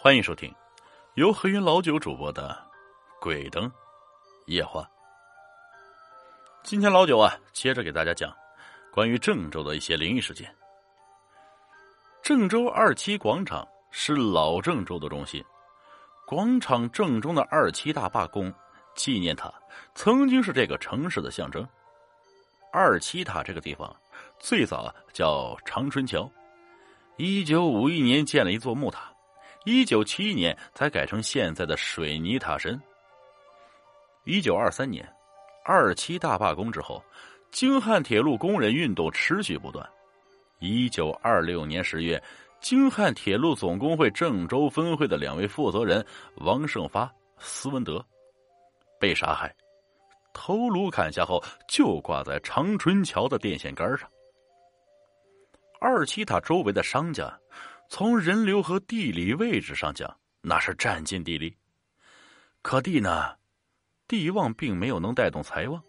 欢迎收听由何云老九主播的《鬼灯夜话》。今天老九啊，接着给大家讲关于郑州的一些灵异事件。郑州二七广场是老郑州的中心，广场正中的二七大罢工纪念塔曾经是这个城市的象征。二七塔这个地方最早叫长春桥，一九五一年建了一座木塔。一九七一年才改成现在的水泥塔身。一九二三年，二七大罢工之后，京汉铁路工人运动持续不断。一九二六年十月，京汉铁路总工会郑州分会的两位负责人王胜发、斯文德被杀害，头颅砍下后就挂在长春桥的电线杆上。二七塔周围的商家。从人流和地理位置上讲，那是占尽地利。可地呢，地旺并没有能带动财旺。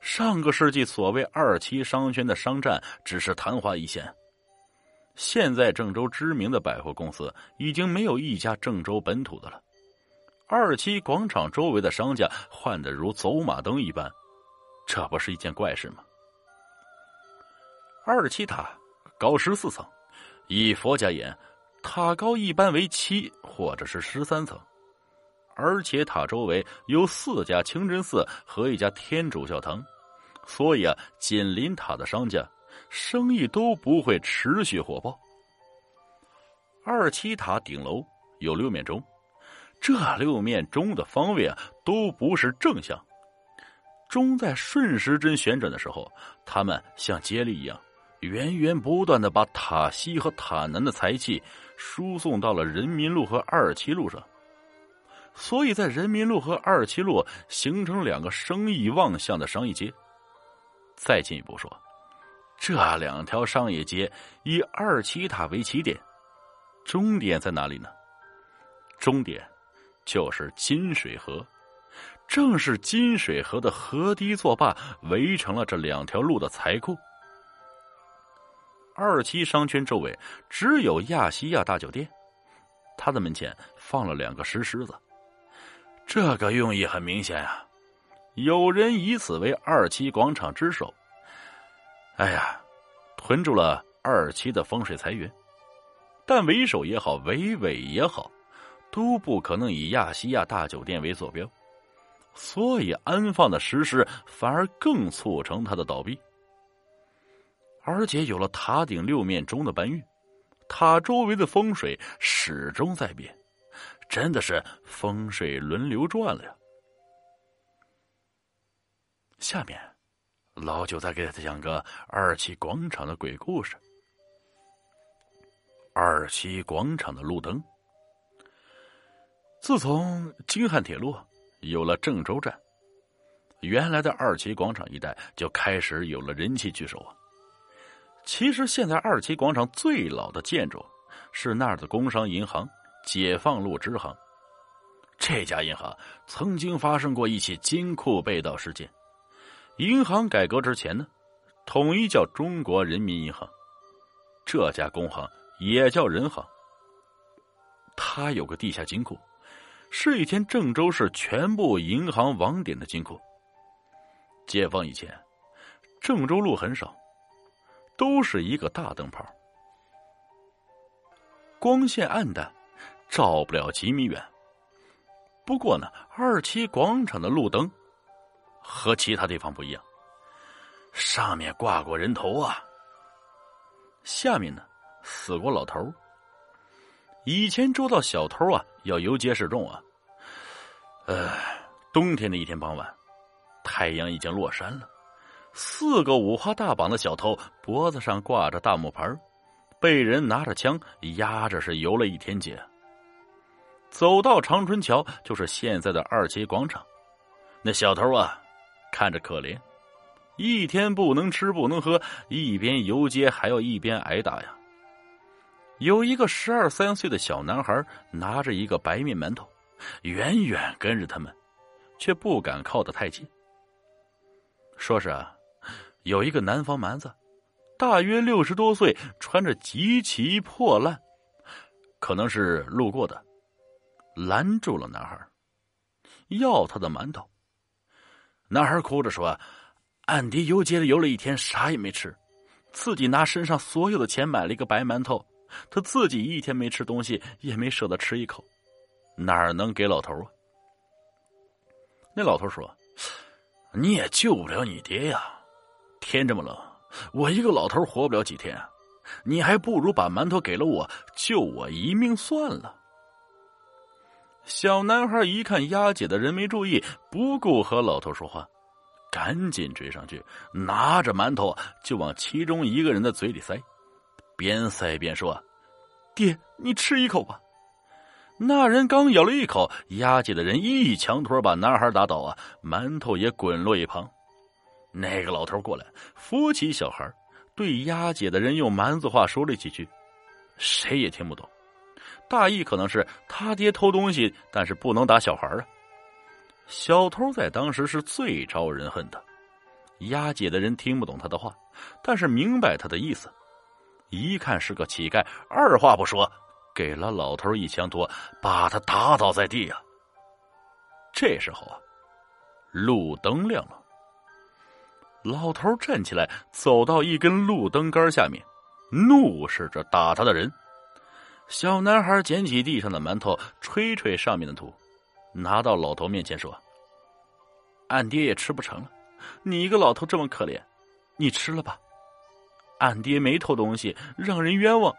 上个世纪所谓二期商圈的商战只是昙花一现。现在郑州知名的百货公司已经没有一家郑州本土的了。二期广场周围的商家换得如走马灯一般，这不是一件怪事吗？二期塔高十四层。以佛家言，塔高一般为七或者是十三层，而且塔周围有四家清真寺和一家天主教堂，所以啊，紧邻塔的商家生意都不会持续火爆。二七塔顶楼有六面钟，这六面钟的方位啊都不是正向，钟在顺时针旋转的时候，它们像接力一样。源源不断的把塔西和塔南的财气输送到了人民路和二七路上，所以在人民路和二七路形成两个生意旺向的商业街。再进一步说，这两条商业街以二七塔为起点，终点在哪里呢？终点就是金水河，正是金水河的河堤作坝围成了这两条路的财库。二期商圈周围只有亚细亚大酒店，他的门前放了两个石狮子，这个用意很明显啊，有人以此为二期广场之首。哎呀，囤住了二期的风水财源，但为首也好，为尾也好，都不可能以亚细亚大酒店为坐标，所以安放的石狮反而更促成它的倒闭。而且有了塔顶六面钟的搬运，塔周围的风水始终在变，真的是风水轮流转了呀。下面，老九再给他讲个二七广场的鬼故事。二七广场的路灯，自从京汉铁路有了郑州站，原来的二七广场一带就开始有了人气聚首啊。其实，现在二期广场最老的建筑是那儿的工商银行——解放路支行。这家银行曾经发生过一起金库被盗事件。银行改革之前呢，统一叫中国人民银行。这家工行也叫人行。它有个地下金库，是以前郑州市全部银行网点的金库。解放以前，郑州路很少。都是一个大灯泡，光线暗淡，照不了几米远。不过呢，二期广场的路灯和其他地方不一样，上面挂过人头啊，下面呢死过老头。以前捉到小偷啊，要游街示众啊。呃，冬天的一天傍晚，太阳已经落山了。四个五花大绑的小偷，脖子上挂着大木牌，被人拿着枪压着，是游了一天街。走到长春桥，就是现在的二街广场。那小偷啊，看着可怜，一天不能吃不能喝，一边游街还要一边挨打呀。有一个十二三岁的小男孩，拿着一个白面馒头，远远跟着他们，却不敢靠得太近。说是啊。有一个南方蛮子，大约六十多岁，穿着极其破烂，可能是路过的，拦住了男孩，要他的馒头。男孩哭着说：“俺爹游街的游了一天，啥也没吃，自己拿身上所有的钱买了一个白馒头，他自己一天没吃东西，也没舍得吃一口，哪能给老头啊？”那老头说：“你也救不了你爹呀，天这么冷，我一个老头活不了几天，啊你还不如把馒头给了我，救我一命算了。”小男孩一看丫姐的人没注意，不顾和老头说话，赶紧追上去，拿着馒头就往其中一个人的嘴里塞，边塞边说：“爹，你吃一口吧。”那人刚咬了一口，丫姐的人一枪托把男孩打倒啊，馒头也滚落一旁。那个老头过来扶起小孩，对押解的人用蛮子话说了几句，谁也听不懂。大意可能是他爹偷东西，但是不能打小孩啊。小偷在当时是最招人恨的。押解的人听不懂他的话，但是明白他的意思。一看是个乞丐，二话不说，给了老头一枪托，把他打倒在地啊。这时候啊，路灯亮了，老头站起来，走到一根路灯杆下面，怒视着打他的人。小男孩捡起地上的馒头，吹吹上面的土，拿到老头面前说：“俺爹也吃不成了，你一个老头这么可怜，你吃了吧。俺爹没偷东西，让人冤枉，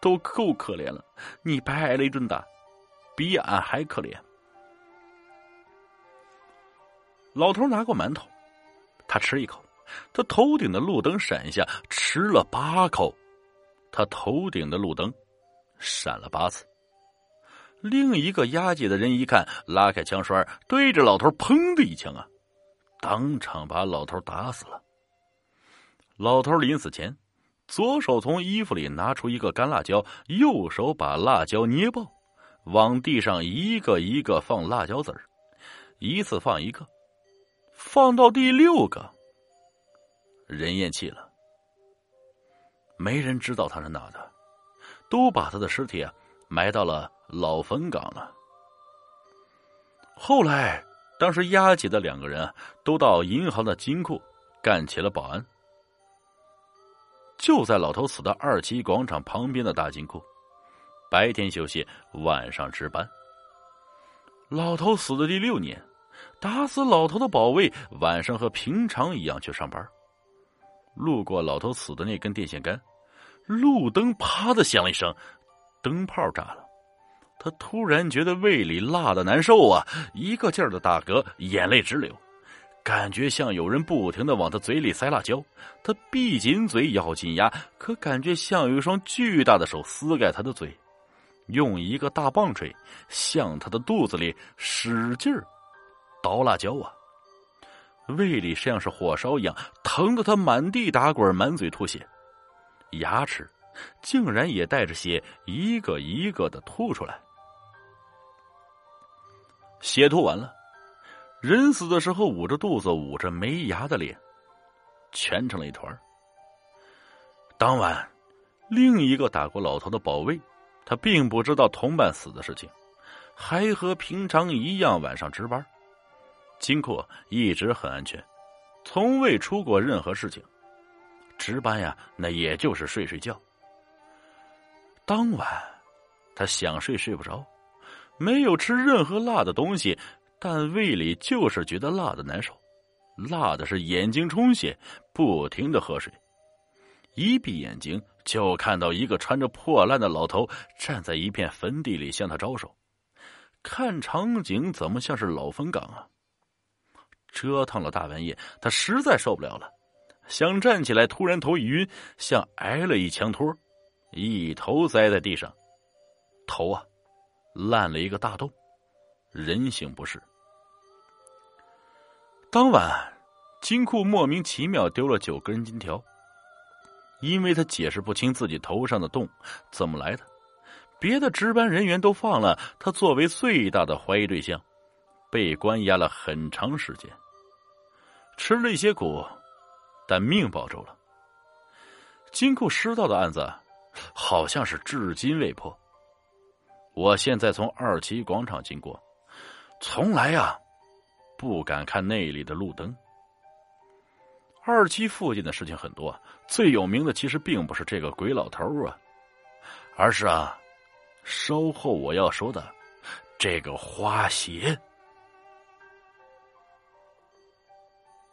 都够可怜了。你白挨了一顿打，比俺还可怜。”老头拿过馒头，他吃一口，他头顶的路灯闪下，吃了八口，他头顶的路灯。闪了八次，另一个押解的人一看，拉开枪栓，对着老头砰的一枪啊，当场把老头打死了。老头临死前，左手从衣服里拿出一个干辣椒，右手把辣椒捏爆，往地上一个一个放辣椒籽，一次放一个，放到第六个，人咽气了，没人知道他是哪的。都把他的尸体啊埋到了老坟岗了。后来，当时押解的两个人都到银行的金库干起了保安，就在老头死的二期广场旁边的大金库，白天休息，晚上值班。老头死的第六年，打死老头的保卫晚上和平常一样去上班，路过老头死的那根电线杆。路灯啪的响了一声，灯泡炸了。他突然觉得胃里辣的难受啊，一个劲儿的打嗝，眼泪直流，感觉像有人不停的往他嘴里塞辣椒。他闭紧嘴，咬紧牙，可感觉像有一双巨大的手撕开他的嘴，用一个大棒槌向他的肚子里使劲儿倒辣椒啊！胃里像是火烧一样，疼得他满地打滚，满嘴吐血。牙齿竟然也带着血，一个一个的吐出来。血吐完了，人死的时候捂着肚子、捂着没牙的脸，蜷成了一团。当晚，另一个打过老头的保卫，他并不知道同伴死的事情，还和平常一样晚上值班。金库一直很安全，从未出过任何事情。值班呀，那也就是睡睡觉。当晚，他想睡睡不着，没有吃任何辣的东西，但胃里就是觉得辣的难受，辣的是眼睛充血，不停的喝水。一闭眼睛，就看到一个穿着破烂的老头站在一片坟地里向他招手，看场景怎么像是老坟岗啊？折腾了大半夜，他实在受不了了。想站起来，突然头一晕，像挨了一枪托，一头栽在地上，头啊烂了一个大洞，人形不是。当晚，金库莫名其妙丢了九根金条，因为他解释不清自己头上的洞怎么来的，别的值班人员都放了他作为最大的怀疑对象，被关押了很长时间，吃了一些苦。但命保住了。金库失盗的案子，好像是至今未破。我现在从二七广场经过，从来呀不敢看那里的路灯。二七附近的事情很多，最有名的其实并不是这个鬼老头啊，而是啊，稍后我要说的这个花鞋。